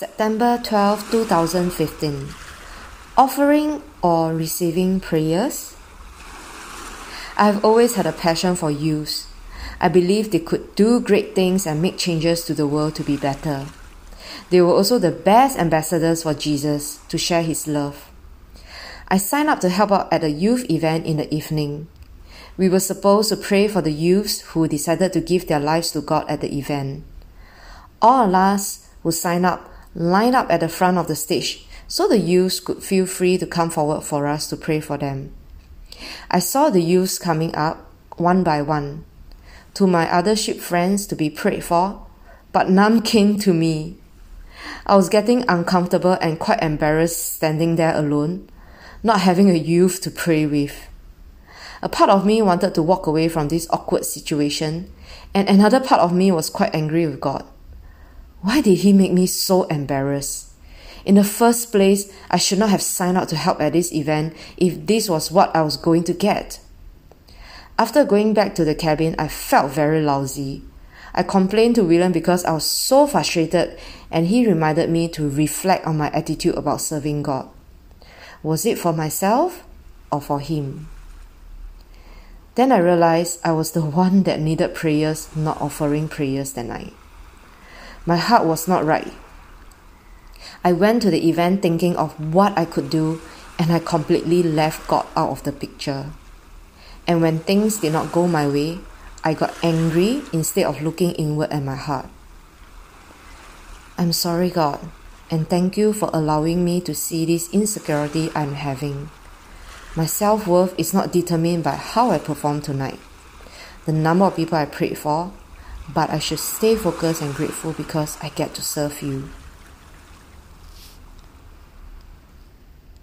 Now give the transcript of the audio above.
September 12, 2015. Offering or receiving prayers? I've always had a passion for youth. I believe they could do great things and make changes to the world to be better. They were also the best ambassadors for Jesus to share his love. I signed up to help out at a youth event in the evening. We were supposed to pray for the youths who decided to give their lives to God at the event. All of us who signed up lined up at the front of the stage so the youths could feel free to come forward for us to pray for them. I saw the youths coming up one by one to my other ship friends to be prayed for, but none came to me. I was getting uncomfortable and quite embarrassed standing there alone, not having a youth to pray with. A part of me wanted to walk away from this awkward situation, and another part of me was quite angry with God. Why did he make me so embarrassed? In the first place, I should not have signed up to help at this event if this was what I was going to get. After going back to the cabin, I felt very lousy. I complained to William because I was so frustrated, and he reminded me to reflect on my attitude about serving God. Was it for myself or for him? Then I realized I was the one that needed prayers, not offering prayers that night. My heart was not right. I went to the event thinking of what I could do, and I completely left God out of the picture. And when things did not go my way, I got angry instead of looking inward at my heart. I'm sorry, God, and thank you for allowing me to see this insecurity I'm having. My self worth is not determined by how I perform tonight, the number of people I prayed for, but I should stay focused and grateful because I get to serve you.